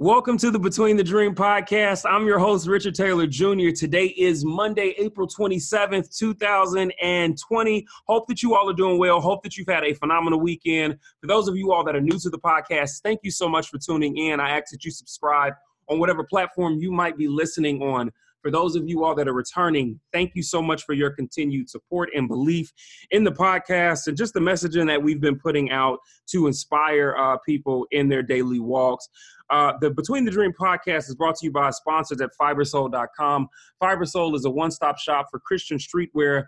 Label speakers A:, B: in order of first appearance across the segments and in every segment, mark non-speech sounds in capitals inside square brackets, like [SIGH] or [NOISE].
A: Welcome to the Between the Dream podcast. I'm your host, Richard Taylor Jr. Today is Monday, April 27th, 2020. Hope that you all are doing well. Hope that you've had a phenomenal weekend. For those of you all that are new to the podcast, thank you so much for tuning in. I ask that you subscribe on whatever platform you might be listening on. For those of you all that are returning, thank you so much for your continued support and belief in the podcast and just the messaging that we've been putting out to inspire uh, people in their daily walks. Uh, the Between the Dream podcast is brought to you by sponsors at fibersoul.com. Fibersoul is a one stop shop for Christian streetwear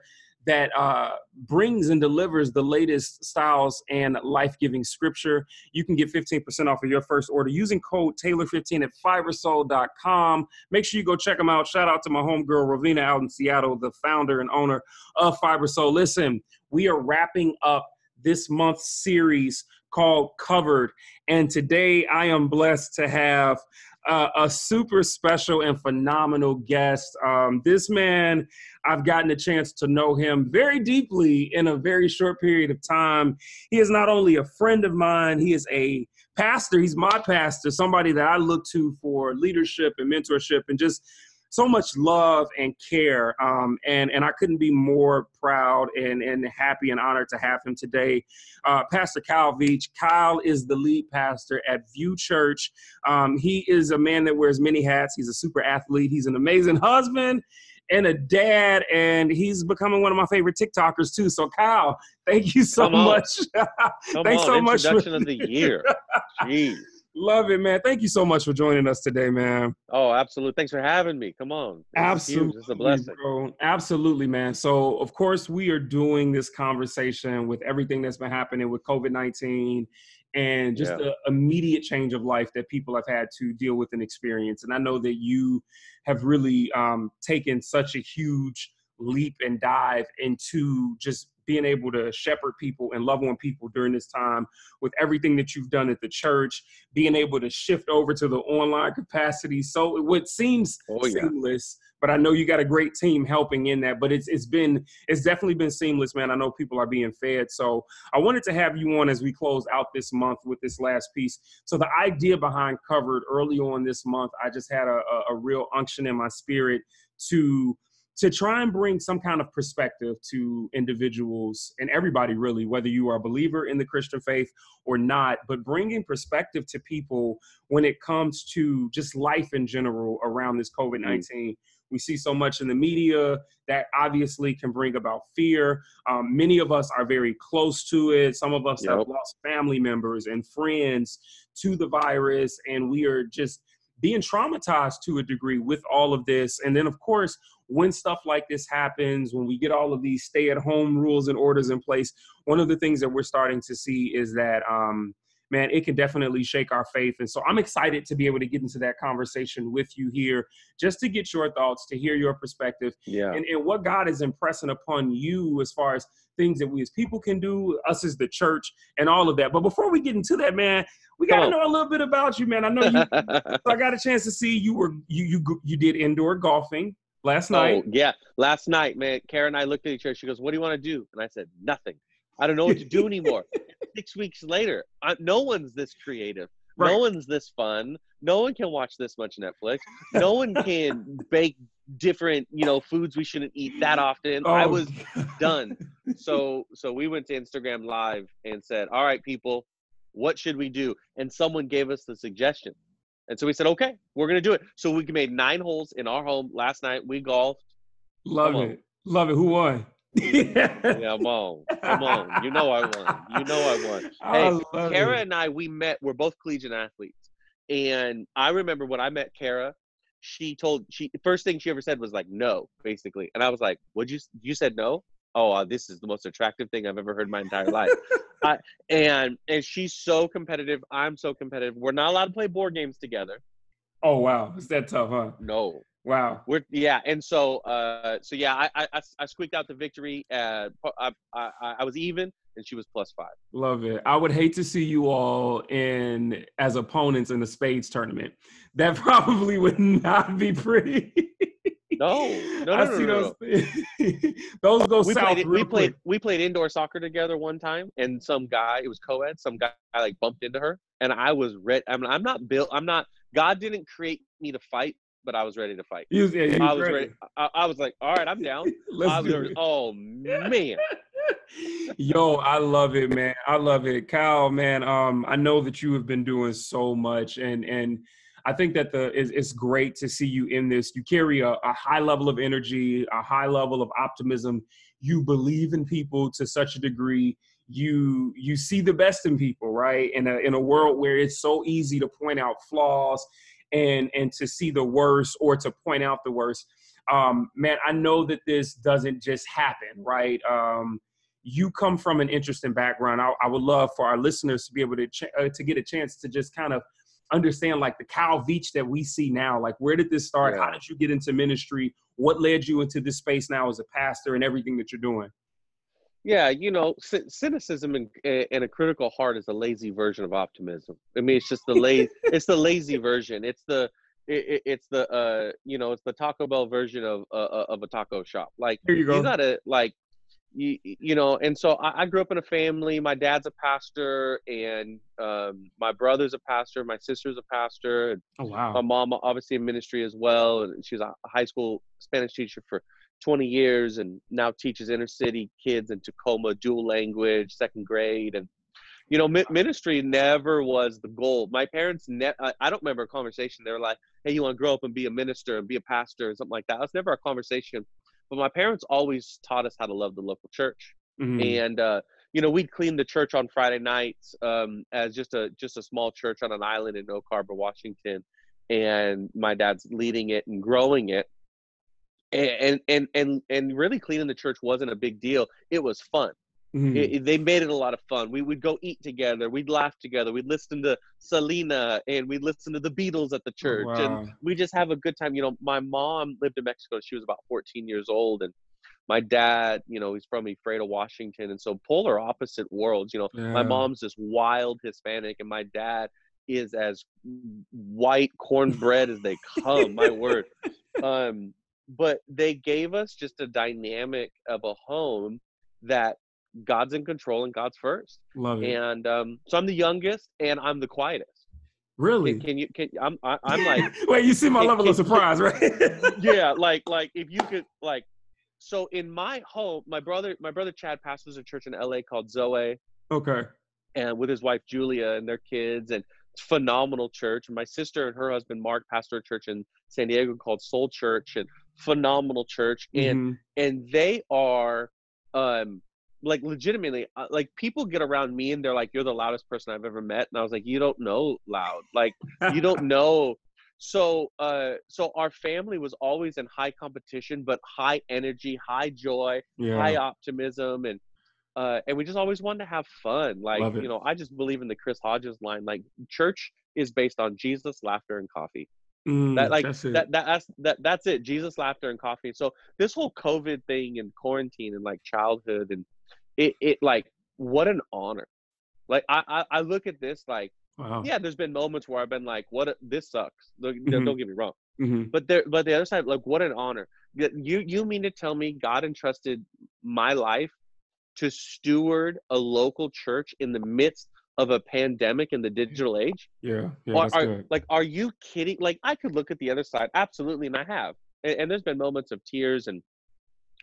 A: that uh, brings and delivers the latest styles and life giving scripture. You can get 15% off of your first order using code Taylor15 at fibersoul.com. Make sure you go check them out. Shout out to my homegirl, Ravina, out in Seattle, the founder and owner of Fibersoul. Listen, we are wrapping up this month's series called Covered. And today I am blessed to have uh, a super special and phenomenal guest. Um, this man, I've gotten a chance to know him very deeply in a very short period of time. He is not only a friend of mine, he is a pastor. He's my pastor, somebody that I look to for leadership and mentorship and just so much love and care. Um, and, and I couldn't be more proud and, and happy and honored to have him today. Uh, pastor Kyle Veach. Kyle is the lead pastor at View Church. Um, he is a man that wears many hats. He's a super athlete. He's an amazing [LAUGHS] husband and a dad, and he's becoming one of my favorite TikTokers too. So, Kyle, thank you so much. [LAUGHS]
B: Thanks so much. Introduction for- of the year. [LAUGHS] Jeez.
A: Love it, man. Thank you so much for joining us today, man.
B: Oh, absolutely. Thanks for having me. Come on.
A: absolutely.
B: It's a blessing.
A: Bro. Absolutely, man. So, of course, we are doing this conversation with everything that's been happening with COVID 19 and just yeah. the immediate change of life that people have had to deal with and experience. And I know that you have really um, taken such a huge leap and dive into just being able to shepherd people and love on people during this time with everything that you've done at the church, being able to shift over to the online capacity. So it what seems oh, yeah. seamless, but I know you got a great team helping in that. But it's it's been it's definitely been seamless, man. I know people are being fed. So I wanted to have you on as we close out this month with this last piece. So the idea behind covered early on this month, I just had a, a, a real unction in my spirit to to try and bring some kind of perspective to individuals and everybody really whether you are a believer in the christian faith or not but bringing perspective to people when it comes to just life in general around this covid-19 mm. we see so much in the media that obviously can bring about fear um, many of us are very close to it some of us yep. have lost family members and friends to the virus and we are just being traumatized to a degree with all of this. And then, of course, when stuff like this happens, when we get all of these stay at home rules and orders in place, one of the things that we're starting to see is that, um, man, it can definitely shake our faith. And so I'm excited to be able to get into that conversation with you here, just to get your thoughts, to hear your perspective,
B: yeah.
A: and, and what God is impressing upon you as far as things that we as people can do, us as the church, and all of that. But before we get into that, man, we got to know a little bit about you, man. I know you. so [LAUGHS] I got a chance to see you were you you you did indoor golfing last night.
B: Oh, yeah, last night, man. Karen and I looked at each other. She goes, "What do you want to do?" And I said, "Nothing. I don't know what to do [LAUGHS] anymore." Six weeks later, I, no one's this creative. Right. No one's this fun. No one can watch this much Netflix. No one can bake different, you know, foods we shouldn't eat that often. Oh. I was [LAUGHS] done. So so we went to Instagram live and said, "All right, people, what should we do?" And someone gave us the suggestion. And so we said, "Okay, we're going to do it." So we made 9 holes in our home last night. We golfed.
A: Love Come it. On. Love it. Who won?
B: yeah, come on, come on. You know I won. You know I won. [LAUGHS] Hey, Kara it. and I, we met. We're both collegiate athletes, and I remember when I met Kara, she told she first thing she ever said was like no, basically, and I was like, "Would you? You said no? Oh, uh, this is the most attractive thing I've ever heard in my entire life." I, and and she's so competitive. I'm so competitive. We're not allowed to play board games together.
A: Oh wow, is that tough, huh?
B: No,
A: Wow.
B: We're yeah, and so uh, so yeah, I I, I squeaked out the victory. Uh, I, I I was even, and she was plus five.
A: Love it. I would hate to see you all in as opponents in the spades tournament. That [LAUGHS] probably would not be pretty. [LAUGHS]
B: No, no, no, I no, see no,
A: those. [LAUGHS] Those go
B: we
A: south.
B: Played, we played. We played indoor soccer together one time, and some guy. It was co-ed. Some guy like bumped into her, and I was ready. I mean, I'm not built. I'm not God didn't create me to fight, but I was ready to fight.
A: You, yeah,
B: I was
A: ready.
B: ready. I, I was like, all right, I'm down. [LAUGHS]
A: Let's
B: I
A: do
B: was,
A: it.
B: oh man. [LAUGHS]
A: Yo, I love it, man. I love it. Kyle, man, um, I know that you have been doing so much and and I think that the it's, great to see you in this. You carry a, a high level of energy, a high level of optimism. You believe in people to such a degree. You you see the best in people, right? In a in a world where it's so easy to point out flaws and and to see the worst or to point out the worst. Um, man, I know that this doesn't just happen, right? Um, you come from an interesting background. I, I, would love for our listeners to be able to ch- uh, to get a chance to just kind of understand like the Kyle Veach that we see now. Like, where did this start?
B: Yeah.
A: How did you get into ministry? What led you into this space now as a pastor and everything that you're doing?
B: Yeah, you know, c- cynicism and, and a critical heart is a lazy version of optimism. I mean, it's just the lazy. [LAUGHS] it's the lazy version. It's the it, it's the uh you know it's the Taco Bell version of uh, of a taco shop. Like
A: Here you go.
B: you gotta like you you know. And so I, I grew up in a family. My dad's a pastor, and um, my brother's a pastor. My sister's a pastor, and
A: Oh wow.
B: my mom obviously in ministry as well and she's a high school spanish teacher for 20 years and now teaches inner city kids in tacoma dual language second grade and you know mi- ministry never was the goal my parents ne- I, I don't remember a conversation they were like hey you want to grow up and be a minister and be a pastor or something like that that was never a conversation but my parents always taught us how to love the local church
A: Mhm.
B: and uh, you know we'd clean the church on Friday nights um, as just a just a small church on an island in Oak Harbor, Washington, and my dad's leading it and growing it, and and and and really cleaning the church wasn't a big deal. It was fun.
A: Mhm.
B: It, they made it a lot of fun. We would go eat together. We'd laugh together. We'd listen to Selena and we'd listen to the Beatles at the church,
A: Oh, wow.
B: and we just have a good time. You know, my mom lived in Mexico. She was about 14 years old, and my dad, you know, he's from Ephrata, Washington, and so polar opposite worlds. You know, my mom's this wild Hispanic, and my dad is as white cornbread as they come. my [LAUGHS] word. Um, but they gave us just a dynamic of a home that God's in control and God's first.
A: Love it.
B: And um, so I'm the youngest, and I'm the quietest.
A: really?
B: Can, can you? Can I'm? I, I'm like, [LAUGHS]
A: Wait, you see my
B: Can-
A: level of surprise, right? [LAUGHS]
B: yeah, [LAUGHS] like like if you could like. So in my home, my brother, my brother Chad pastors a church in LA called Zoe.
A: Okay.
B: and with his wife Julia and their kids and it's phenomenal church. And my sister and her husband Mark pastor a church in San Diego called Soul Church and phenomenal church. And
A: Mhm.
B: and they are um like legitimately uh, like people get around me and they're like you're the loudest person I've ever met and I was like you don't know loud. Like you don't [LAUGHS] know so uh so our family was always in high competition but high energy, high joy,
A: yeah.
B: high optimism and uh, and we just always wanted to have fun. Like, you know, I just believe in the Chris Hodges line. Like, church is based on Jesus, laughter, and coffee.
A: Mm,
B: That like
A: that's it.
B: that, that that's that that's it. Jesus, laughter, and coffee. So this whole COVID thing and quarantine and like childhood and it it like what an honor. Like I I, I look at this like
A: wow.
B: yeah, there's been moments where I've been like, what a, this sucks. Don't,
A: Mhm.
B: don't get me wrong
A: Mhm.
B: but there but the other side like what an honor you you mean to tell me god entrusted my life to steward a local church in the midst of a pandemic in the digital age
A: Yeah. Yeah.
B: Are- are- like are you kidding like i could look at the other side absolutely and i have and, and there's been moments of tears and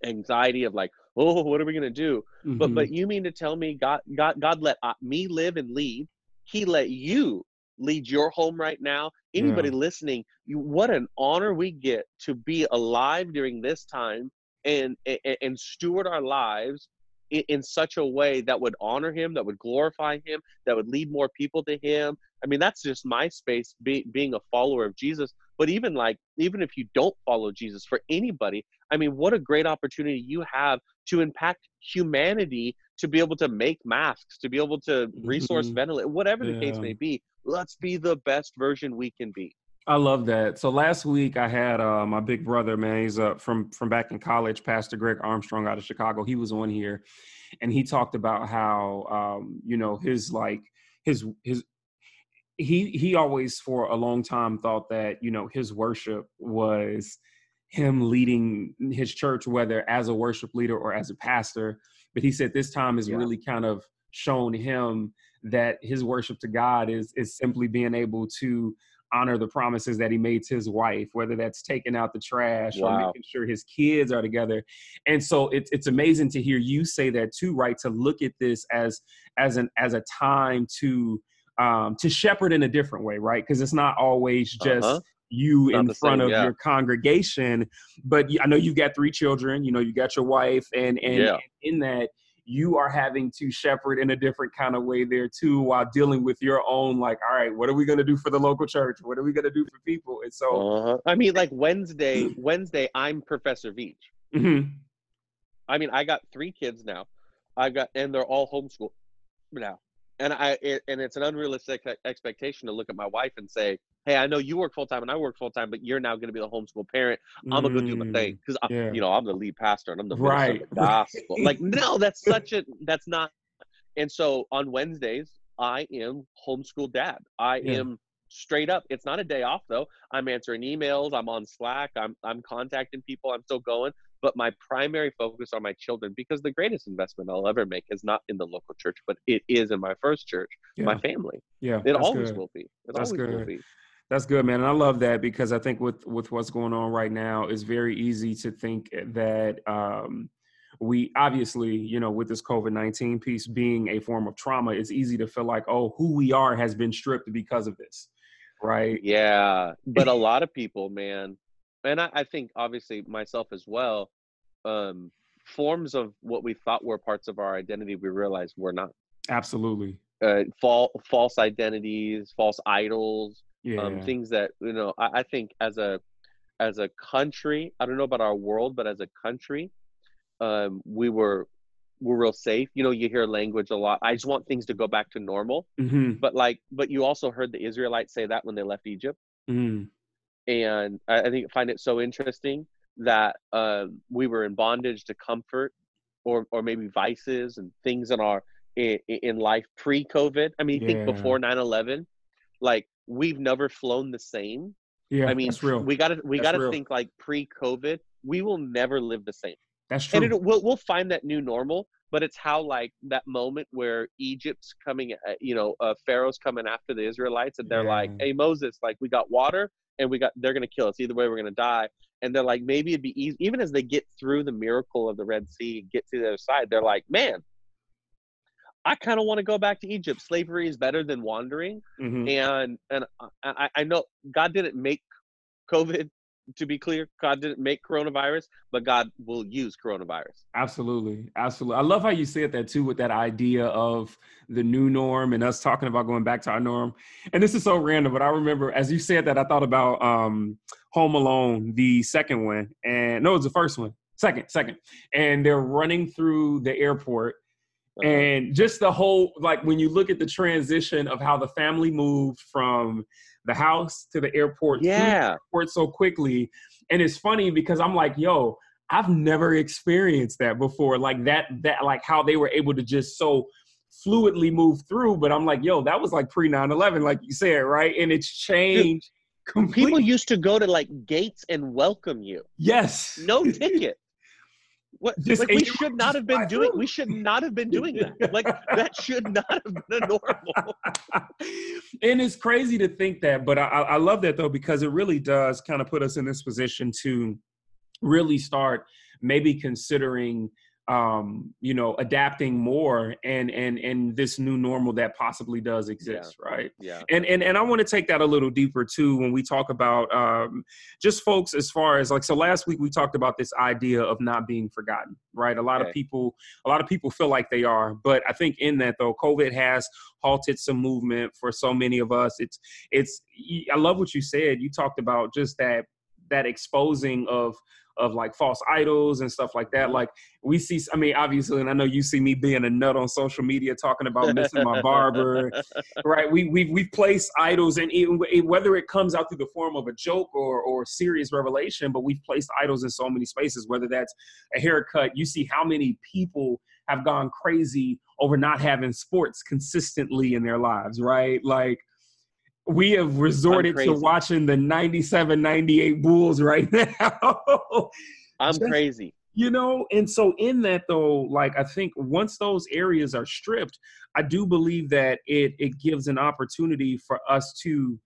B: anxiety of like oh what are we going to do? But
A: Mhm.
B: but you mean to tell me god god god let uh, me live and lead. He let you lead your home right now. Anybody listening you what an honor we get to be alive during this time and and, and steward our lives in, in such a way that would honor him that would glorify him that would lead more people to him. I mean that's just my space be, being a follower of jesus but even like even if you don't follow jesus for anybody i mean what a great opportunity you have to impact humanity to be able to make masks to be able to resource
A: Mhm.
B: ventilate whatever the case may be let's be the best version we can be
A: I love that. So last week I had uh, my big brother, man. He's uh, from from back in college, Pastor Greg Armstrong out of Chicago. He was on here, and he talked about how um, you know his like his his he he always for a long time thought that you know his worship was him leading his church, whether as a worship leader or as a pastor. But he said this time has
B: Yeah.
A: really kind of shown him that his worship to God is is simply being able to honor the promises that he made to his wife, whether that's taking out the trash
B: Wow.
A: or making sure his kids are together. And so it's it's amazing to hear you say that too, right? To look at this as as an as a time to um to shepherd in a different way, right? Because it's not always just
B: Uh-huh.
A: you
B: Not
A: in front
B: same,
A: of
B: yeah.
A: your congregation but I know you've got three children you know you got your wife and and
B: Yeah.
A: in that you are having to shepherd in a different kind of way there too while dealing with your own like all right what are we going to do for the local church what are we going to do for people and so
B: Uh-huh. I mean, like [LAUGHS] Wednesday, Wednesday, I'm Professor Veach.
A: mhm,
B: I mean, I got three kids now. I got, and they're all homeschooled now. And I, it, and it's an unrealistic expectation to look at my wife and say, "Hey, I know you work full time and I work full time, but you're now going to be the homeschool parent. I'm gonna go do my
A: mm,
B: thing because
A: yeah.
B: you know I'm the lead pastor and I'm the
A: Right,
B: of the gospel. Like, no, that's such a that's not. And so on Wednesdays, I am homeschool dad. I
A: Yeah.
B: am straight up. It's not a day off though. I'm answering emails. I'm on Slack. I'm I'm contacting people. I'm still going. But my primary focus on my children because the greatest investment I'll ever make is not in the local church, but it is in my first church,
A: yeah,
B: my family.
A: yeah
B: It always
A: good.
B: will be. It
A: That's
B: always will
A: good.
B: be.
A: That's good, man. And I love that because I think with with what's going on right now, it's very easy to think that um, we obviously, you know, with this COVID nineteen piece being a form of trauma, it's easy to feel like, oh, who we are has been stripped because of this, right?
B: Yeah, but a lot of people, man, and I, I think obviously myself as well, um, forms of what we thought were parts of our identity, we realized were not.
A: Absolutely.
B: Uh, fal- false identities, false idols,
A: Yeah.
B: um, things that you know. I, I think as a as a country, I don't know about our world, but as a country, um, we were we're real safe. You know, you hear language a lot. I just want things to go back to normal.
A: hmm
B: But like, but you also heard the Israelites say that when they left Egypt.
A: hmm
B: and I, I think find it so interesting that um, we were in bondage to comfort, or or maybe vices and things in our in, in life pre-COVID. I mean, think before 9/11, like we've never flown the same.
A: Yeah.
B: I mean, we got to we
A: That's
B: got to
A: real.
B: think like pre-COVID, we will never live the same,
A: that's true.
B: and it, we'll we'll find that new normal. But it's how like that moment where Egypt's coming, uh, you know, uh, Pharaoh's coming after the Israelites, and they're like, "Hey Moses, like we got water, and we got they're gonna kill us either way. We're gonna die." And they're like, maybe it'd be easy. Even as they get through the miracle of the Red Sea, and get to the other side, they're like, "Man, I kind of want to go back to Egypt. Slavery is better than wandering."
A: Mhm.
B: And and I, I know God didn't make COVID. To be clear, God didn't make coronavirus, but God will use coronavirus.
A: Absolutely. Absolutely. I love how you said that too with that idea of the new norm and us talking about going back to our norm. And this is so random, but I remember as you said that, I thought about um, Home Alone, the second one. And no, it was the first one. Second, second. And they're running through the airport.
B: Uh-huh.
A: And just the whole, like when you look at the transition of how the family moved from the house to the airport, through the
B: yeah,
A: airport so quickly. And it's funny because I'm like, yo, I've never experienced that before. Like that, that like how they were able to just so fluidly move through. But I'm like, yo, that was like pre 9-11, like you said, right? And it's changed completely.
B: people used to go to like gates and welcome you.
A: yes.
B: no ticket. What
A: Just-
B: like we should not have been doing we should not have been doing that. Like that should not have been a normal. [LAUGHS]
A: and it's crazy to think that, but I, I I love that though because it really does kind of put us in this position to really start maybe considering um you know adapting more and and and this new normal that possibly does exist right?
B: Yeah.
A: and and and I want to take that a little deeper too when we talk about um, just folks as far as like so last week we talked about this idea of not being forgotten right? A lot of people a lot of people feel like they are but I think in that though COVID has halted some movement for so many of us. It's it's I love what you said. You talked about just that that exposing of of like false idols and stuff like that. Like we see i mean obviously and i know you see me being a nut on social media talking about missing my barber. [LAUGHS] Right? We we've, we've placed idols and even whether it comes out through the form of a joke or or serious revelation but we've placed idols in so many spaces whether that's a haircut. You see how many people have gone crazy over not having sports consistently in their lives right? Like we have resorted to watching the 97 98 bulls right [LAUGHS] now.
B: I'm
A: Just-
B: crazy.
A: you know and so in that though like i think once those areas are stripped i do believe that it it gives an opportunity for us to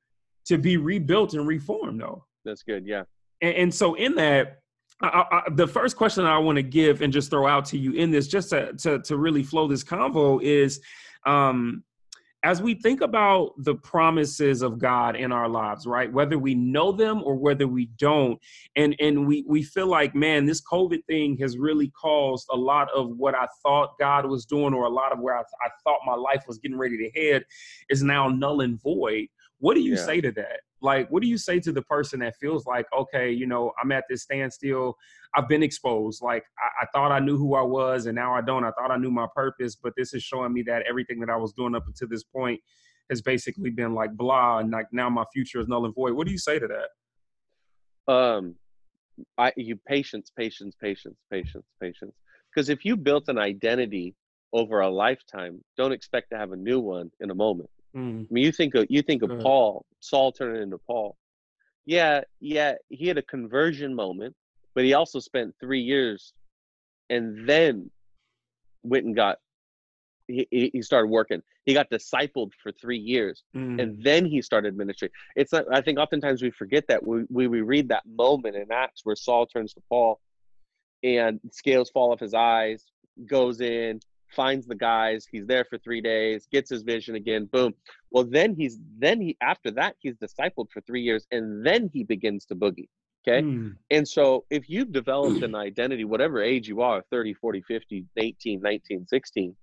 A: to be rebuilt and reformed though.
B: That's good yeah.
A: And, and so in that I, I, the first question I want to give and just throw out to you in this, just to to, to really flow this convo, is um, as we think about the promises of God in our lives, right? Whether we know them or whether we don't, and and we we feel like, man, this COVID thing has really caused a lot of what I thought God was doing, or a lot of where I, I thought my life was getting ready to head, is now null and void. What do you yeah. say to that? Like, what do you say to the person that feels like, okay, you know, I'm at this standstill. I've been exposed. Like, I, I, thought I knew who I was, and now I don't. I thought I knew my purpose, but this is showing me that everything that I was doing up until this point has basically been like blah, and like now my future is null and void. What do you say to that?
B: Um, I you patience, patience, patience, patience, patience. Because if you built an identity over a lifetime, don't expect to have a new one in a moment. Mm. I mean, you think of you think of Paul, Saul turning into Paul. Yeah, yeah, he had a conversion moment, but he also spent three years, and then went and got. He, he started working. He got discipled for three years, mm. and then he started ministry. It's not. I think oftentimes we forget that we, we we read that moment in Acts where Saul turns to Paul, and scales fall off his eyes, goes in, finds the guys he's there for three days gets his vision again boom. Well then he's then he after that he's discipled for three years and then he begins to boogie okay? Mm. and so if you've developed an identity whatever age you are 30 40 50 18 19 16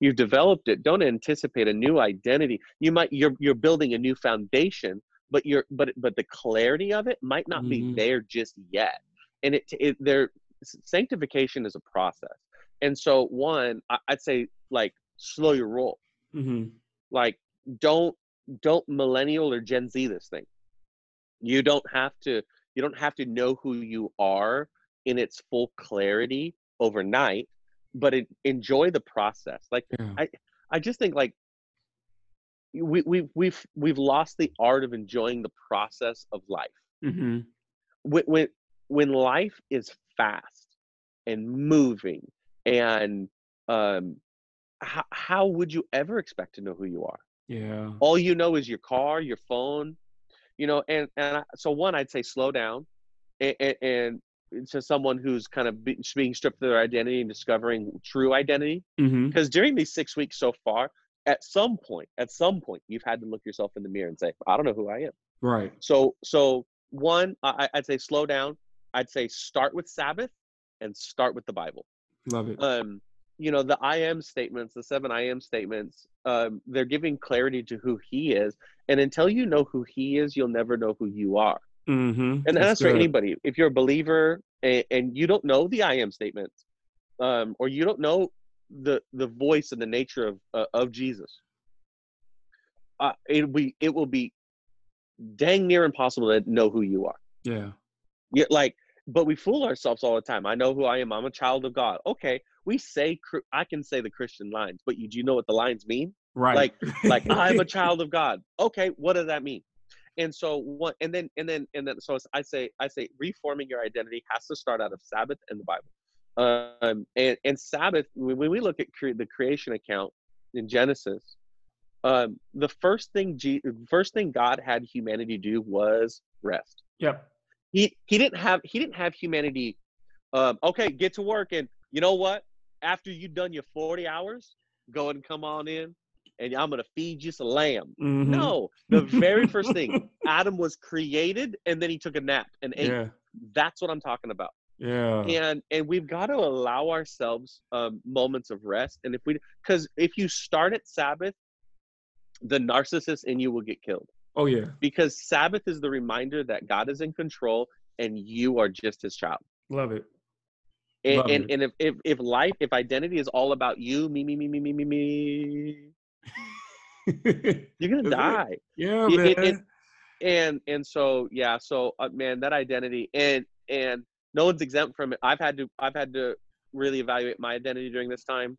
B: you've developed it don't anticipate a new identity. You might you're you're building a new foundation but you're but but the clarity of it might not mm-hmm. be there just yet. And it, it there sanctification is a process and so, one, I'd say like slow your roll. Mm-hmm. Like, don't don't millennial or Gen Z this thing. You don't have to. You don't have to know who you are in its full clarity overnight, but it, enjoy the process. Like, yeah. I I just think like we we've we've we've lost the art of enjoying the process of life. Mm-hmm. When, when when life is fast and moving and um, how, how would you ever expect to know who you are?
A: Yeah.
B: All you know is your car your phone you know and and I, so one i'd say slow down and, and, and to someone who's kind of be, being stripped of their identity and discovering true identity because mm-hmm. during these six weeks so far at some point at some point you've had to look yourself in the mirror and say i don't know who i am.
A: Right.
B: So so one I, i'd say slow down i'd say start with sabbath and start with the bible
A: Love it.
B: Um, you know, the I am statements, the seven I am statements, um, they're giving clarity to who he is. And until you know who he is, you'll never know who you are. Mm-hmm. And that's, that's for anybody. If you're a believer and, and, you don't know the I am statements, um, or you don't know the the voice and the nature of uh, of Jesus, uh, it be it will be dang near impossible to know who you are.
A: Yeah.
B: Yeah, like but we fool ourselves all the time. I know who I am. I'm a child of God. Okay, we say I can say the Christian lines, but you do you know what the lines mean?
A: Right.
B: Like like [LAUGHS] I'm a child of God. Okay, what does that mean? And so what? And then and then and then so I say I say reforming your identity has to start out of Sabbath and the Bible. Um, and and Sabbath when we look at cre- the creation account in Genesis, um, the first thing G- first thing God had humanity do was rest.
A: Yep
B: he he didn't have he didn't have humanity um, okay get to work and you know what? After you've done your 40 hours go and come on in and i'm gonna feed you some lamb. Mm-hmm. no the very first [LAUGHS] thing adam was created and then he took a nap and ate. Yeah. that's what i'm talking about.
A: Yeah.
B: And and we've got to allow ourselves um, moments of rest and if we because if you start at sabbath the narcissist in you will get killed
A: Oh yeah.
B: Because Sabbath is the reminder that God is in control and you are just his child.
A: Love it.
B: And Love and, it. and if, if if life if identity is all about you, me, me, me, me, me, me, me, [LAUGHS] you're gonna die.
A: It. Yeah, man. It, it,
B: and and so yeah, so uh, man, that identity and and no one's exempt from it. I've had to I've had to really evaluate my identity during this time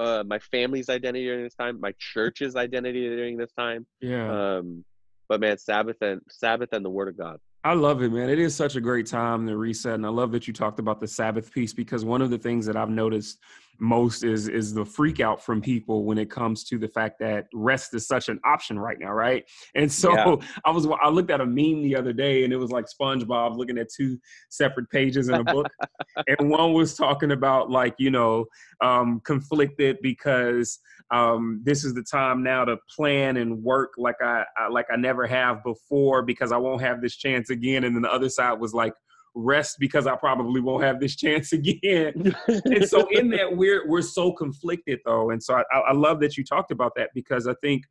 B: uh, my family's identity during this time, my church's identity during this time.
A: Yeah.
B: Um, but man, Sabbath and Sabbath and the Word of God.
A: I love it, man. It is such a great time to reset. And I love that you talked about the Sabbath piece because one of the things that I've noticed most is is the freak out from people when it comes to the fact that rest is such an option right now, right? And so yeah. [LAUGHS] I was I looked at a meme the other day and it was like SpongeBob looking at two separate pages in a book, [LAUGHS] and one was talking about like you know um, conflicted because um, this is the time now to plan and work like I, I like I never have before because I won't have this chance again, and then the other side was like rest because I probably won't have this [LAUGHS] chance again. [LAUGHS] and so in that we're we're so conflicted though. And so I, I love that you talked about that because I think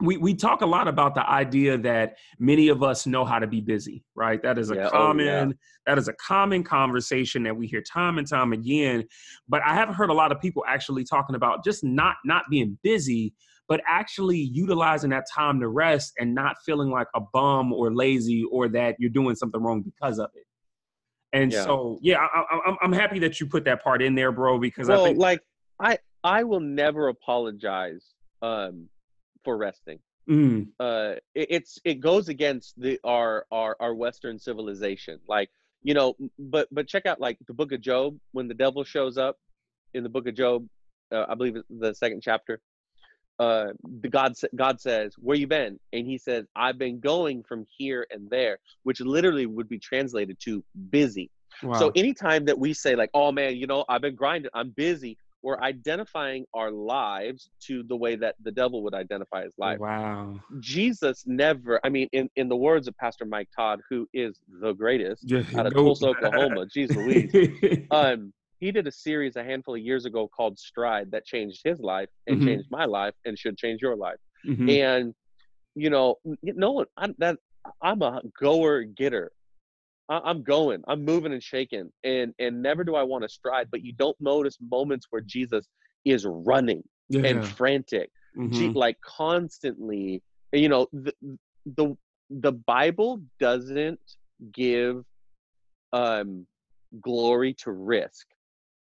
A: we, we talk a lot about the idea that many of us know how to be busy, right? That is a yeah, common oh, yeah. that is a common conversation that we hear time and time again. But I haven't heard a lot of people actually talking about just not not being busy, but actually utilizing that time to rest and not feeling like a bum or lazy or that you're doing something wrong because of it. And yeah. so, yeah, I, am I'm happy that you put that part in there, bro, because
B: well,
A: I think
B: like I I will never apologize um, for resting.
A: Mm.
B: Uh, it, it's it goes against the our our our Western civilization, like you know. But but check out like the Book of Job when the devil shows up in the Book of Job, uh, I believe the second chapter uh the god god says where you been? And he says i've been going from here and there which literally would be translated to busy. Wow. so anytime that we say like oh man you know i've been grinding i'm busy we're identifying our lives to the way that the devil would identify his life.
A: Wow.
B: Jesus never i mean in in the words of pastor mike todd who is the greatest yeah, out of tulsa oklahoma jeez [LAUGHS] louise um he did a series a handful of years ago called Stride that changed his life and mm-hmm. changed my life and should change your life. Mm-hmm. And you know, no one I'm that I'm a goer getter. I, am going, I'm moving and shaking, and and never do I want to stride. But you don't notice moments where Jesus is running yeah. and frantic, mm-hmm. like constantly. You know, the the the Bible doesn't give um glory to risk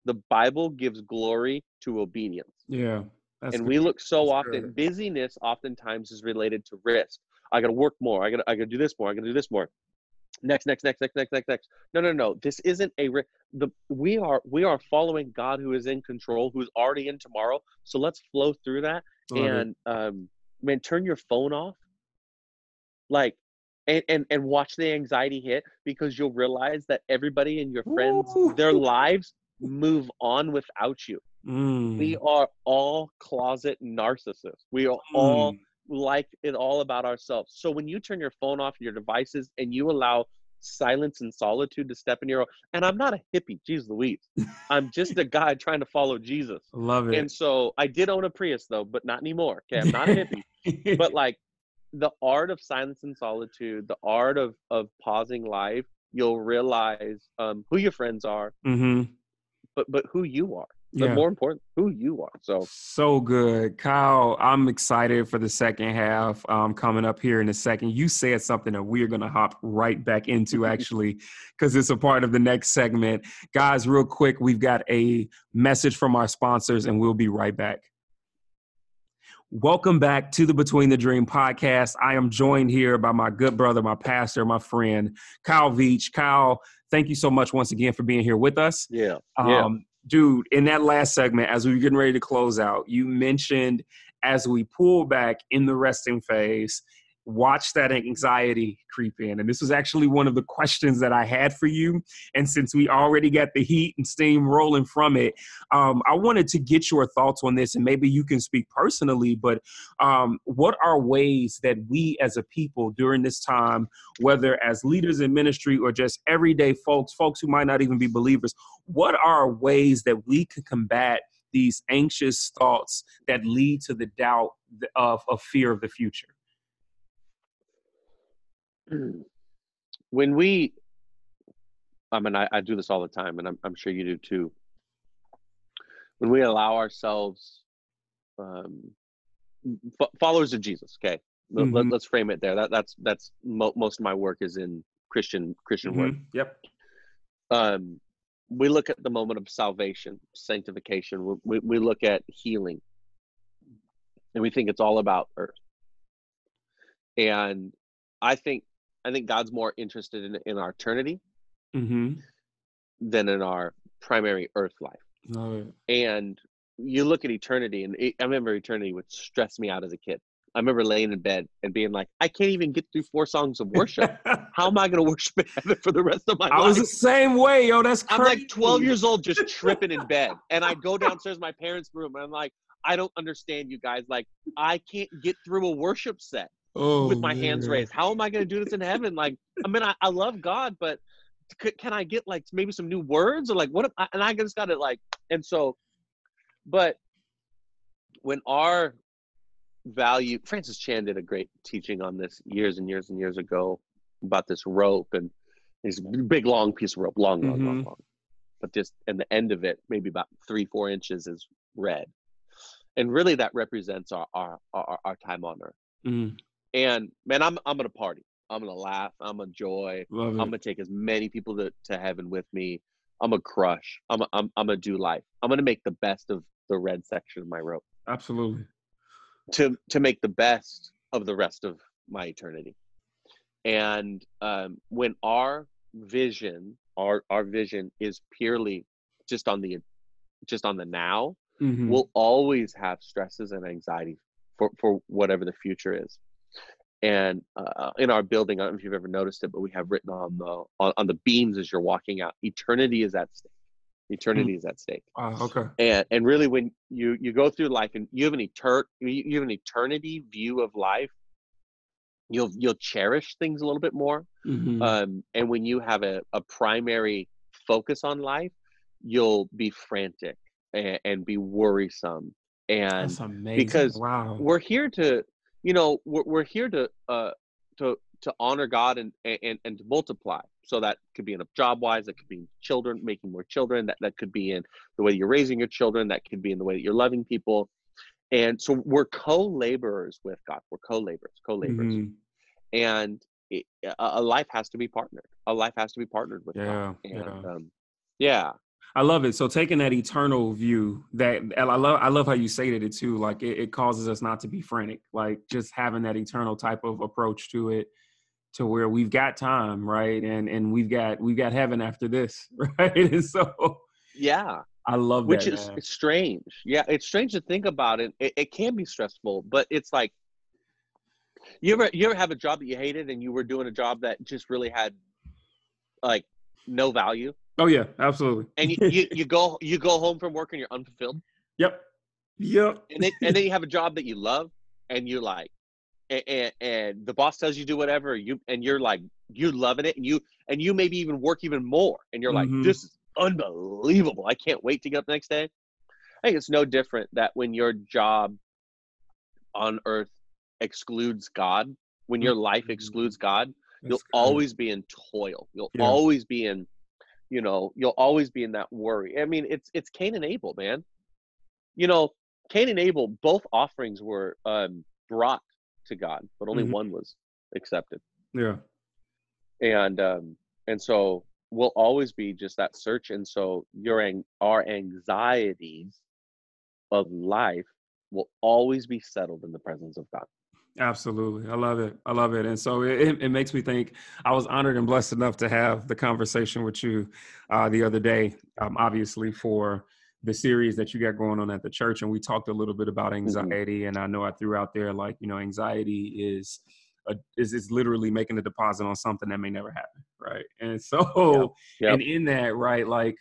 B: the Bible gives glory to obedience.
A: Yeah.
B: and we look so that's often good. busyness oftentimes is related to risk. I gotta work more. I gotta I gotta do this more. I gotta do this more. Next, next, next, next, next, next, next. No, no, no. This isn't a the we are we are following God who is in control, who's already in tomorrow. So let's flow through that Love and it. um man, turn your phone off. Like and, and and watch the anxiety hit because you'll realize that everybody and your friends Ooh. their lives move on without you.
A: Mm.
B: We are all closet narcissists. We are mm. all like it all about ourselves. So when you turn your phone off your devices and you allow silence and solitude to step in your and I'm not a hippie, geez Louise. [LAUGHS] I'm just a guy trying to follow Jesus.
A: Love it.
B: And so I did own a Prius though, but not anymore. Okay, I'm not a hippie. [LAUGHS] but like the art of silence and solitude, the art of of pausing life, you'll realize um, who your friends are,
A: mm-hmm
B: but but who you are. But yeah. more important, who you are. So
A: so good, Kyle. I'm excited for the second half um, coming up here in a second. You said something that we're gonna hop right back into [LAUGHS] actually, because it's a part of the next segment, guys. Real quick, we've got a message from our sponsors, and we'll be right back. Welcome back to the Between the Dream podcast. I am joined here by my good brother, my pastor, my friend, Kyle Veach. Kyle, thank you so much once again for being here with us.
B: Yeah.
A: Um,
B: yeah.
A: Dude, in that last segment, as we were getting ready to close out, you mentioned as we pull back in the resting phase, watch that anxiety creep in. And this was actually one of the questions that I had for you. And since we already got the heat and steam rolling from it, um, I wanted to get your thoughts on this. And maybe you can speak personally, but um, what are ways that we as a people during this time, whether as leaders in ministry or just everyday folks, folks who might not even be believers, what are ways that we can combat? These anxious thoughts that lead to the doubt of, of fear of the future. [CLEARS THROAT]
B: when we i mean I, I, do this all the time and I'm, I'm sure you do too. When we allow ourselves um, f- followers of jesus okay? Mm-hmm. Let, us frame it there. That, that's that's mo- most of my work is in christian christian mm-hmm. work
A: yep.
B: Um, we look at the moment of salvation sanctification. We, we look at healing. And we think it's all about earth. And i think I think God's more interested in in our eternity
A: Mm-hmm.
B: than in our primary earth life. And you look at eternity, and it, I remember eternity would stress me out as a kid. I remember laying in bed and being like, I can't even get through four songs of worship. [LAUGHS] How am I going to worship in heaven for the rest of my
A: I
B: life?
A: I was the same way, yo. That's crazy.
B: I'm like 12 years old, just tripping in bed. [LAUGHS] And I go downstairs to my parents' room, and I'm like, I don't understand you guys. Like, I can't get through a worship set
A: oh,
B: with my hands raised. How am I going to do this in heaven? Like, I mean, I, I love God, but c- can I get like maybe some new words or like what? I, and I just got to like, and so, but when our value, Francis Chan did a great teaching on this years and years and years ago about this rope and this big long piece of rope, long, long, long,
A: Mhm.
B: long. But just and the end of it, maybe about three, four inches, is red, and really that represents our our our, our time on earth.
A: Mm,
B: And man, I'm I'm gonna party. I'm gonna laugh. I'm gonna joy. I'm gonna take as many people to, to heaven with me. I'm gonna crush. I'm I'm I'm gonna do life. I'm gonna make the best of the red section of my rope
A: Absolutely.
B: to to make the best of the rest of my eternity. And um, when our vision, our our vision is purely just on the just on the now,
A: Mhm.
B: we'll always have stresses and anxiety for, for whatever the future is. And uh, in our building, I don't know if you've ever noticed it, but we have written on the on, on the beams as you're walking out, eternity is at stake. Eternity is at stake.
A: Wow, okay.
B: And and really, when you you go through life and you have an etern you have an eternity view of life, you'll you'll cherish things a little bit more.
A: Mhm.
B: Um, and when you have a, a primary focus on life, you'll be frantic and, and be worrisome. And
A: That's amazing.
B: because
A: wow.
B: we're here to, you know, we're, we're here to uh, to to honor God and, and and to multiply. So that could be in a job wise, that could be in children, making more children. That that could be in the way you're raising your children. That could be in the way that you're loving people. And so we're co-laborers with God. We're co-laborers, co-laborers
A: Mhm.
B: and it, a, a life has to be partnered. A life has to be partnered with God.
A: Yeah,
B: And
A: yeah.
B: um, yeah,
A: I love it. So taking that eternal view, that I love, I love how you stated it too. Like it, it causes us not to be frantic. Like just having that eternal type of approach to it, to where we've got time, right? And and we've got we've got heaven after this, [LAUGHS] right? And so
B: yeah,
A: I love that
B: which
A: that.
B: is
A: man.
B: strange. Yeah, it's strange to think about it. it. It can be stressful, but it's like you ever you ever have a job that you hated and you were doing a job that just really had like no value,
A: oh yeah, absolutely.
B: and you, you, you go you go home from work and you're unfulfilled,
A: Yep. Yep.
B: and then and then you have a job that you love and you're like and, and, and the boss tells you do whatever you and you're like you're loving it and you and you maybe even work even more and you're like this is unbelievable i can't wait to get up the next day i think it's no different that when your job on earth excludes god when your life
A: Mhm.
B: excludes god you'll
A: good.
B: always be in toil you'll
A: Yeah.
B: always be in you know you'll always be in that worry i mean it's it's cain and abel man you know cain and abel both offerings were um brought to god but only
A: Mhm.
B: one was accepted
A: Yeah.
B: and um and so we'll always be just that search and so your ang- our anxieties of life will always be settled in the presence of god
A: Absolutely. I love it. I love it. And so it, it- makes me think I was honored and blessed enough to have the conversation with you uh, the other day, um, obviously for the series that you got going on at the church. And we talked a little bit about anxiety. And I know I threw out there, like, you know, anxiety is, a, is, is literally making a deposit on something that may never happen. Right. And so, [LAUGHS]
B: Yep.
A: and in that, right, like,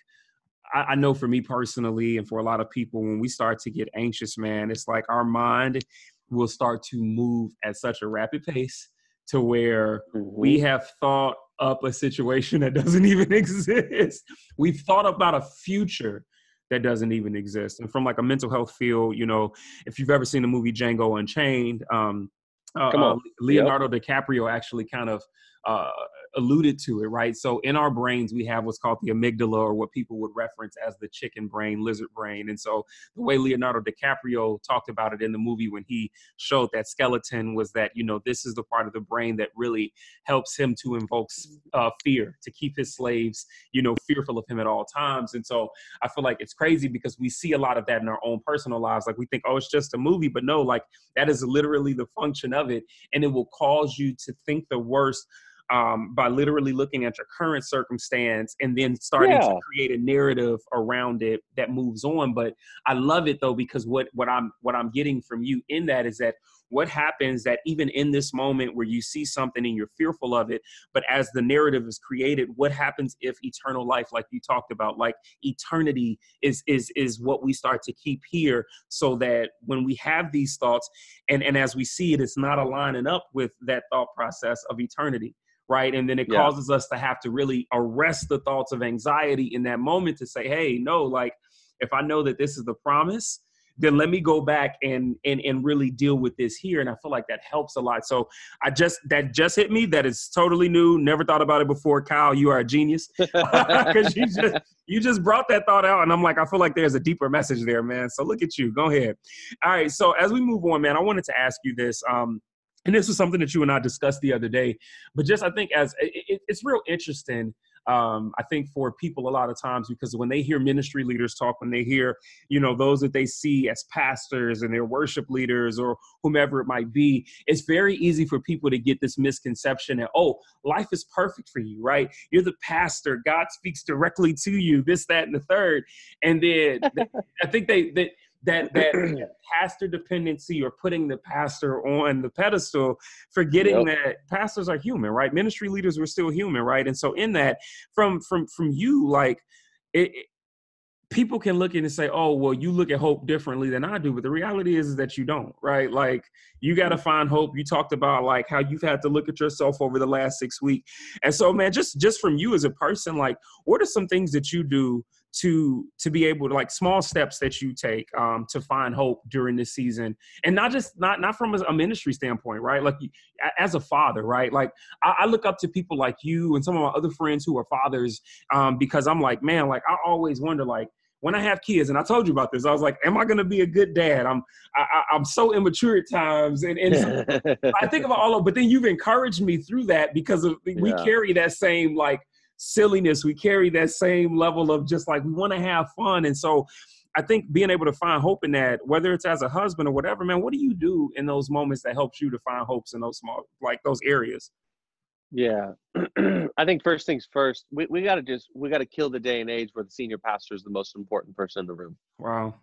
A: I, I know for me personally, and for a lot of people, when we start to get anxious, man, it's like our mind will start to move at such a rapid pace to where we
B: Mhm.
A: have thought up a situation that doesn't [LAUGHS] even exist. We've thought about a future that doesn't even exist. And from like a mental health field, you know, if you've ever seen the movie Django Unchained, um, uh,
B: Come
A: uh,
B: on.
A: Leonardo DiCaprio actually kind of uh, alluded to it, right? So in our brains, we have what's called the amygdala, or what people would reference as the chicken brain, lizard brain. And so the way Leonardo DiCaprio talked about it in the movie when he showed that skeleton was that, you know, this is the part of the brain that really helps him to invoke uh, fear, to keep his slaves, you know, fearful of him at all times. And so I feel like it's crazy because we see a lot of that in our own personal lives. Like we think, oh, it's just a movie, but no, like that is literally the function of it. And it will cause you to think the worst um, by literally looking at your current circumstance and then starting yeah. to create a narrative around it that moves on. But I love it though because what what I'm what I'm getting from you in that is that what happens that even in this moment where you see something and you're fearful of it but as the narrative is created what happens if eternal life like you talked about like eternity is is is what we start to keep here so that when we have these thoughts and and as we see it it's not aligning up with that thought process of eternity right? And then it yeah. causes us to have to really arrest the thoughts of anxiety in that moment to say hey no like if i know that this is the promise then let me go back and and and really deal with this here. And i feel like that helps a lot. So i just that just hit me. That is totally new. Never thought about it before. Kyle you are a genius. [LAUGHS] Because you just you just brought that thought out and i'm like i feel like there's a deeper message there man. So look at you. Go ahead. All right. So as we move on man i wanted to ask you this um and this was something that you and i discussed the other day but just i think as it, it's real interesting um, I think for people a lot of times because when they hear ministry leaders talk, when they hear, you know, those that they see as pastors and their worship leaders or whomever it might be, it's very easy for people to get this misconception that, oh, life is perfect for you, right? You're the pastor, God speaks directly to you, this, that, and the third. And then [LAUGHS] I think they, that, that that [CLEARS THROAT] pastor dependency or putting the pastor on the pedestal forgetting yep. that pastors are human right ministry leaders were still human right and so in that from from from you like it, it people can look at and say, "Oh, well, you look at hope differently than I do," but the reality is, is that you don't, right? Like you got to mm. find hope. You talked about like how you've had to look at yourself over the last six weeks, and so, man, just just from you as a person, like, what are some things that you do to to be able to like small steps that you take um, to find hope during this season and not just not not from a, ministry standpoint right like as a father right like I, I, look up to people like you and some of my other friends who are fathers um, because i'm like man like i always wonder like when I have kids, and I told you about this, I was like, "Am I going to be a good dad?" I'm, I, am so immature at times, and, and so [LAUGHS] I think about all of. But then you've encouraged me through that because of we carry that same like silliness. We carry that same level of just like we want to have fun. And so I think being able to find hope in that, whether it's as a husband or whatever, man, what do you do in those moments that helps you to find hopes in those small, like those areas?
B: Yeah. [CLEARS THROAT] I think first things first, we, we got to just, we got to kill the day and age where the senior pastor is the most important person in the room.
A: Wow.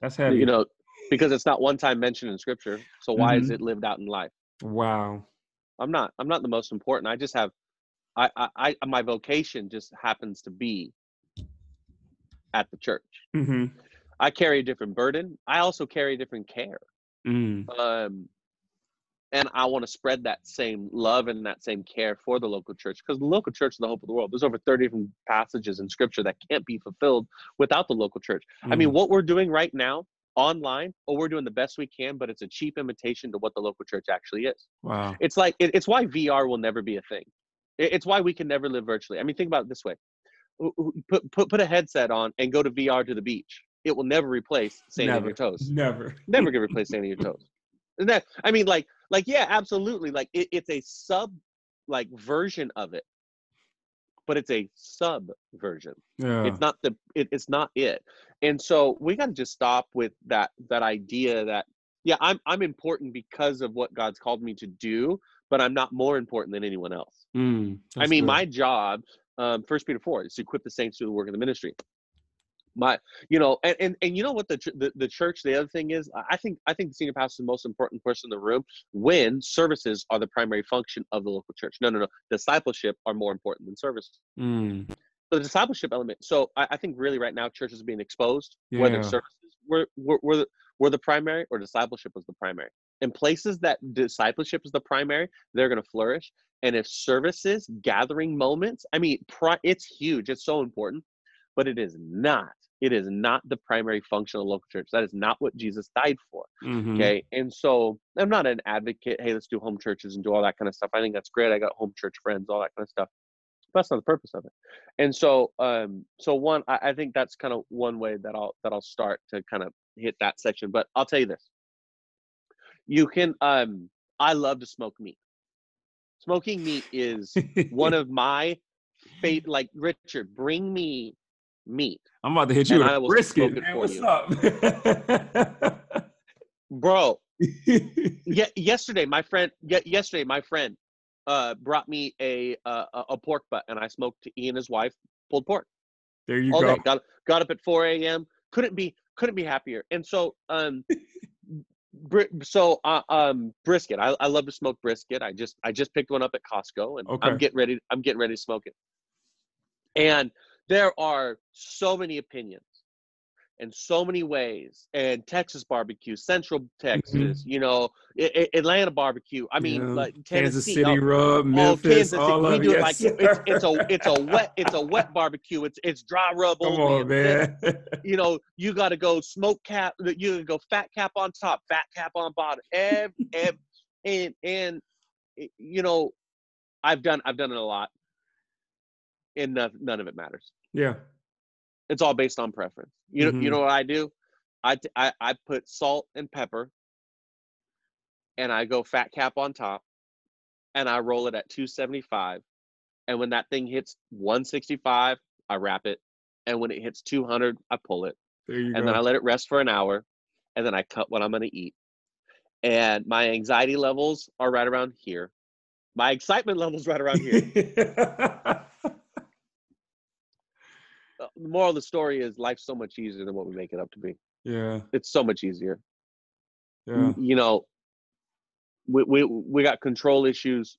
A: That's heavy.
B: You know, because it's not one time mentioned in scripture. So why mm-hmm. is it lived out in life?
A: Wow.
B: I'm not, I'm not the most important. I just have I, I, I my vocation just happens to be at the church.
A: Mm-hmm.
B: I carry a different burden. I also carry a different care.
A: Mm.
B: Um, and I want to spread that same love and that same care for the local church because the local church is the hope of the world. There's over 30 different passages in scripture that can't be fulfilled without the local church. Mm. I mean, mm. what we're doing right now online, or we're doing the best we can, but it's a cheap imitation to what the local church actually is.
A: Wow.
B: It's like, it, it's why VR will never be a thing. It's why we can never live virtually. I mean, think about it this way: put put put a headset on and go to VR to the beach. It will never replace sanding never, your toes.
A: Never,
B: never get [LAUGHS] replace sanding your toes. And that I mean, like like yeah, absolutely. Like it, it's a sub like version of it, but it's a sub version.
A: Yeah.
B: It's not the it, it's not it. And so we got to just stop with that that idea that yeah, I'm I'm important because of what God's called me to do, but I'm not more important than anyone else.
A: Mm,
B: I mean, good. my job, um, First Peter four, is to equip the saints to the work of the ministry. My, you know, and, and and you know what the, the the church. The other thing is, I think I think the senior pastor is the most important person in the room when services are the primary function of the local church. No, no, no. Discipleship are more important than service.
A: Mm.
B: So the discipleship element. So I, I, think really right now churches are being exposed, yeah. whether services were were, were the, were the primary or discipleship was the primary in places that discipleship is the primary, they're going to flourish. And if services, gathering moments, I mean, it's huge. It's so important, but it is not. It is not the primary function of local church. That is not what Jesus died for.
A: Mm-hmm.
B: Okay. And so I'm not an advocate, hey, let's do home churches and do all that kind of stuff. I think that's great. I got home church friends, all that kind of stuff. But that's not the purpose of it. And so um so one I, I think that's kind of one way that I'll that I'll start to kind of hit that section. But I'll tell you this you can um I love to smoke meat. Smoking meat is one [LAUGHS] of my favorite like Richard, bring me meat.
A: I'm about to hit you with a brisket. Man, what's you. up? [LAUGHS]
B: Bro. [LAUGHS] yeah, yesterday my friend yesterday my friend uh, brought me a, uh, a pork butt, and I smoked. To he and his wife pulled pork.
A: There you all go.
B: Day. Got got up at 4 a.m. Couldn't be couldn't be happier. And so um, so uh, um brisket. I, I love to smoke brisket. I just I just picked one up at Costco, and okay. I'm getting ready. I'm getting ready to smoke it. And there are so many opinions in so many ways. And texas barbecue central mm-hmm. texas mm-hmm. you know I- atlanta barbecue. I mean yeah. like
A: kansas city oh, rub memphis oh, Kansas all we do it.
B: like it's, it's, a it's a wet it's a wet barbecue. It's it's dry rub
A: Come on, man.
B: you know you got to go smoke cap you gotta go fat cap on top fat cap on bottom. And and and you know i've done i've done it a lot. And none, none of it matters.
A: Yeah
B: it's all based on preference. You know, mm-hmm. you know what I do? I, I I put salt and pepper, and I go fat cap on top, and I roll it at 275. And when that thing hits 165, I wrap it, and when it hits 200, I pull it, and
A: go.
B: then I let it rest for an hour, and then I cut what I'm gonna eat. And my anxiety levels are right around here. My excitement levels right around here. [LAUGHS] Uh, the moral of the story is life's so much easier than what we make it up to be.
A: Yeah.
B: It's so much easier.
A: Yeah.
B: You know, we we we got control issues.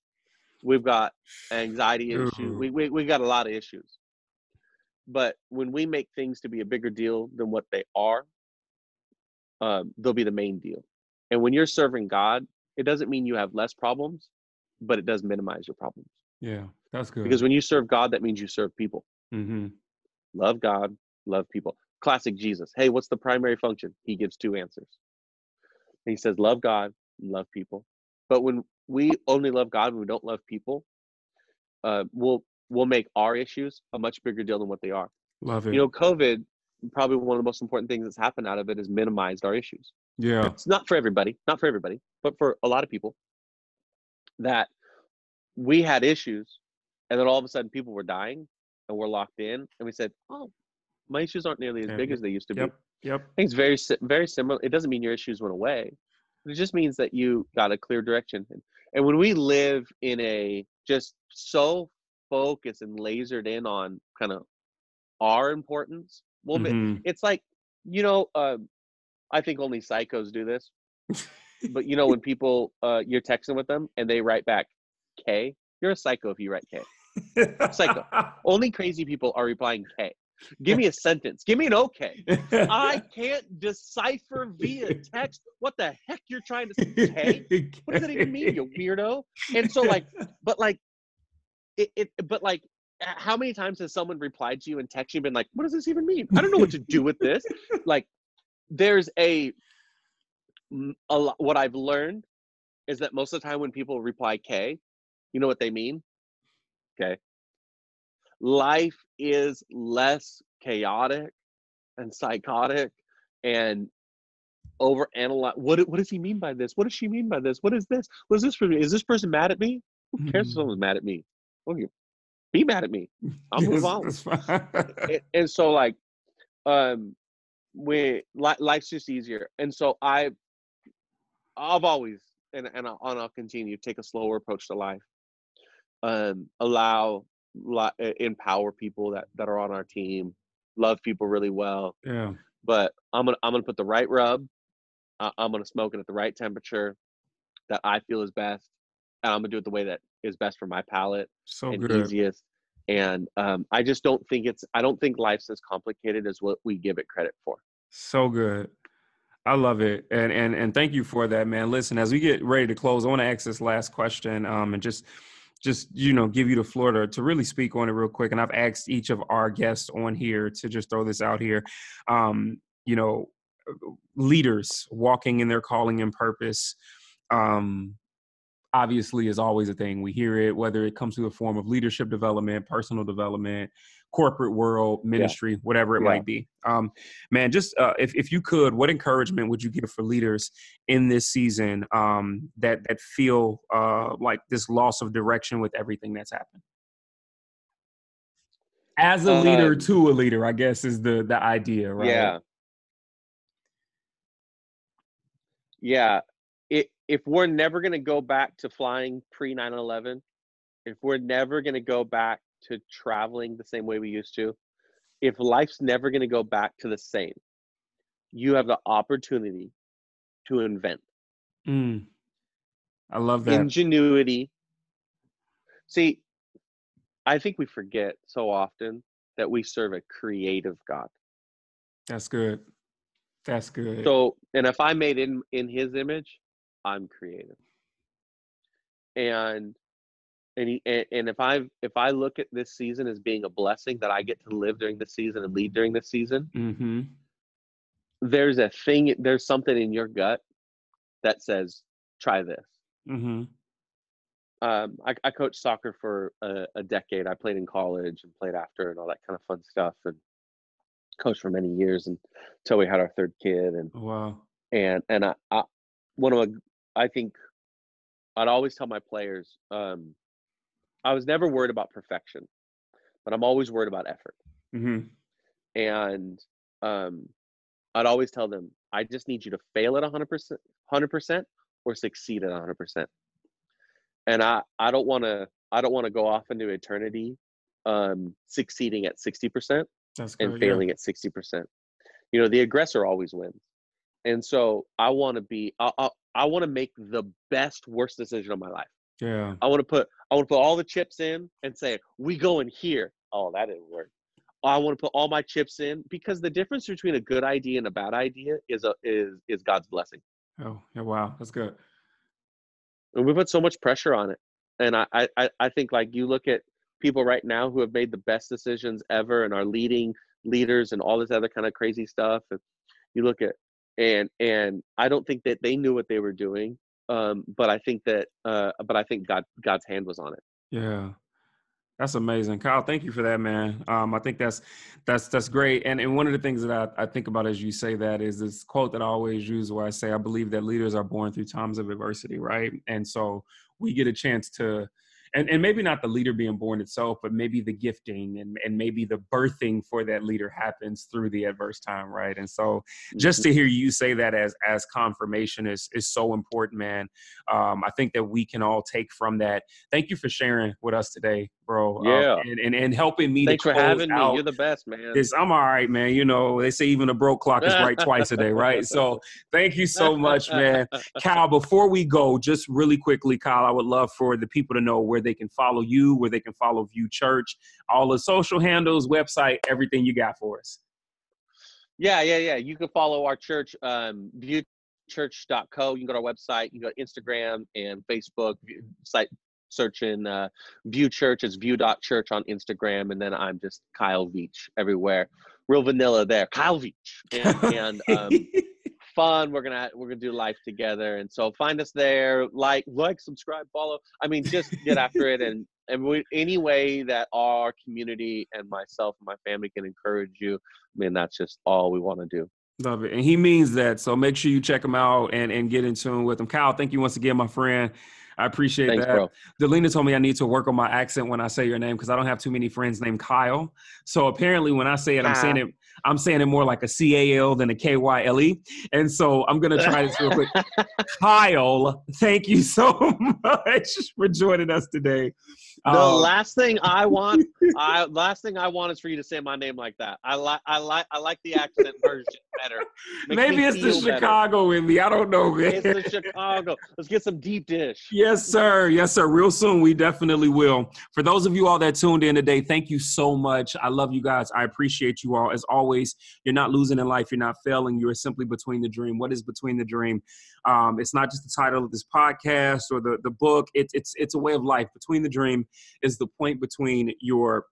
B: We've got anxiety issues. We, we we got a lot of issues. But when we make things to be a bigger deal than what they are, uh, they'll be the main deal. And when you're serving God, it doesn't mean you have less problems, but it does minimize your problems.
A: Yeah, that's good.
B: Because when you serve God, that means you serve people.
A: Mm-hmm
B: love God, love people. Classic Jesus. Hey, what's the primary function? He gives two answers. He says, love God, love people. But when we only love God and we don't love people, uh, we'll we'll make our issues a much bigger deal than what they are.
A: Love it.
B: You know, COVID, probably one of the most important things that's happened out of it is minimized our issues.
A: Yeah.
B: It's not for everybody, not for everybody, but for a lot of people that we had issues and then all of a sudden people were dying and we're locked in, and we said, "Oh, my issues aren't nearly as yeah. big as they used to
A: yep.
B: be."
A: Yep.
B: I think it's very very similar. It doesn't mean your issues went away. It just means that you got a clear direction. And when we live in a just so focused and lasered in on kind of our importance, well, mm-hmm. it's like you know, uh, I think only psychos do this. but you know, when [LAUGHS] people uh, you're texting with them and they write back K, you're a psycho if you write K. Psycho. Only crazy people are replying K. Give me a sentence. Give me an okay. I [LAUGHS] can't decipher via text what the heck you're trying to say. [LAUGHS] K? What does that even mean, you weirdo? And so like, but like, it, it but like, how many times has someone replied to you and text you and been like, what does this even mean? I don't know what to do with this. [LAUGHS] Like, there's a, a lot, what I've learned is that most of the time when people reply K, you know what they mean? Okay. Life is less chaotic and psychotic and over analyze what what does he mean by this? What does she mean by this? What is this? What is this for me? Is this person mad at me? Who cares if mm-hmm. someone's mad at me? Okay. Be mad at me. [LAUGHS] I'll move yes, on. and, and, so like um we li- life's just easier. And so I I've always and and I'll, and I'll continue to take a slower approach to life um, allow empower people that that are on our team love people really well
A: yeah
B: but i'm gonna i'm gonna put the right rub i'm gonna smoke it at the right temperature that i feel is best and i'm gonna do it the way that is best for my palate
A: so
B: and
A: good.
B: easiest and um, i just don't think it's i don't think life's as complicated as what we give it credit for
A: so good I love it, and and and thank you for that, man. Listen, as we get ready to close, I want to ask this last question, um, and just just you know give you the floor to, to really speak on it real quick. And i've asked each of our guests on here to just throw this out here. Um, you know leaders walking in their calling and purpose um, obviously is always a thing. We hear it whether it comes through the form of leadership development personal development corporate world, ministry, yeah. whatever it yeah. might be. Um, man, just uh, if if you could, what encouragement would you give for leaders in this season um, that that feel uh, like this loss of direction with everything that's happened? As a leader uh, to a leader, I guess is the the idea, right?
B: Yeah. Yeah. It, if we're never going to go back to flying pre 9 11, if we're never going to go back to traveling the same way we used to, if life's never going to go back to the same, you have the opportunity to invent.
A: Mm. I love that.
B: Ingenuity. See, I think we forget so often that we serve a creative God.
A: That's good. That's good.
B: So, and if I'm made in in His image, I'm creative. And and he, and, if I if I look at this season as being a blessing that I get to live during the season and lead during the season,
A: mm-hmm.
B: there's a thing, there's something in your gut that says, "Try this."
A: Mm-hmm.
B: Um, I, I coached soccer for a, a, decade. I played in college and played after and all that kind of fun stuff, and coached for many years and until we had our third kid. And
A: wow,
B: and and I, I one of my, I think I'd always tell my players, um, I was never worried about perfection, but I'm always worried about effort.
A: Mm-hmm.
B: And um, I'd always tell them, I just need you to fail at 100%, 100% or succeed at 100%. And I, I don't want to, I don't want to go off into eternity um, succeeding at 60%
A: That's
B: and failing yeah. at 60%. You know, the aggressor always wins. And so I want to be, I, I, I want to make the best, worst decision of my life.
A: Yeah.
B: I want to put, I want to put all the chips in and say, we go in here. Oh, that didn't work. I want to put all my chips in because the difference between a good idea and a bad idea is a is is God's blessing.
A: Oh, yeah, wow, that's good.
B: And we put so much pressure on it. And I, I, I think like you look at people right now who have made the best decisions ever and are leading leaders and all this other kind of crazy stuff. And you look at and and I don't think that they knew what they were doing. Um, but I think that uh, but I think God God's hand was on it.
A: Yeah. That's amazing, Kyle. Thank you for that, man. Um, I think that's that's that's great. And and one of the things that I, I think about as you say that is this quote that I always use, where I say I believe that leaders are born through times of adversity, right? And so we get a chance to and, and maybe not the leader being born itself, but maybe the gifting and, and maybe the birthing for that leader happens through the adverse time, right? And so just mm-hmm. to hear you say that as as confirmation is is so important, man. Um, I think that we can all take from that. Thank you for sharing with us today, bro.
B: Um, yeah, um,
A: and, and, and helping me.
B: Thanks for having me. You're the best, man.
A: This, I'm all right, man. You know they say even a broke clock is right twice a day, right? So thank you so much, man. [LAUGHS] Kyle, before we go, just really quickly, Kyle, I would love for the people to know where they can follow you, where they can follow View Church, all the social handles, website, everything you got for us.
B: Yeah, yeah, yeah. You can follow our church, um, viewchurch.co. You can go to our website. You can go to Instagram and Facebook. Site searching uh, View Church. It's view.church on Instagram. And then I'm just Kyle Veach everywhere. Real vanilla there. Kyle Veach. And, and um, [LAUGHS] fun. We're gonna we're gonna do life together, and so find us there. Like, like, subscribe, follow. I mean, just get after it, and and we, any way that our community and myself and my family can encourage you. I mean, that's just all we want to do.
A: Love it, and he means that. So make sure you check him out and and get in tune with him. Kyle, thank you once again, my friend. I appreciate
B: Thanks,
A: that.
B: Bro.
A: Delina told me I need to work on my accent when I say your name because I don't have too many friends named Kyle. So apparently, when I say it, I'm saying ah. it I'm saying it more like a C A L than a K Y L E. And so I'm going to try this real quick. [LAUGHS] Kyle, thank you so much for joining us today.
B: The um, last thing I want, [LAUGHS] I last thing I want is for you to say my name like that. I like, I like, I like the accent version better.
A: Makes Maybe it's the Chicago better. in me. I don't know, man.
B: It's the Chicago. Let's get some deep dish.
A: Yes, sir. Yes, sir. Real soon, we definitely will. For those of you all that tuned in today, thank you so much. I love you guys. I appreciate you all. As always, you're not losing in life. You're not failing. You're simply between the dream. What is between the dream? Um, it's not just the title of this podcast or the the book. It's it's it's a way of life. Between the dream is the point between your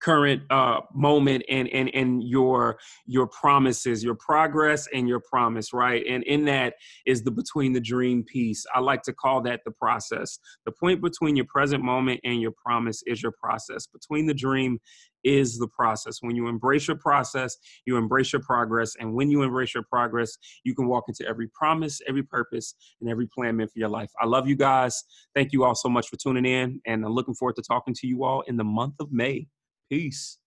A: current uh, moment and and and your your promises your progress and your promise right? And in that is the between the dream piece. I like to call that the process. The point between your present moment and your promise is your process. Between the dream is the process. When you embrace your process you embrace your progress. And when you embrace your progress you can walk into every promise every purpose and every plan meant for your life. I love you guys. Thank you all so much for tuning in and i'm looking forward to talking to you all in the month of may Peace.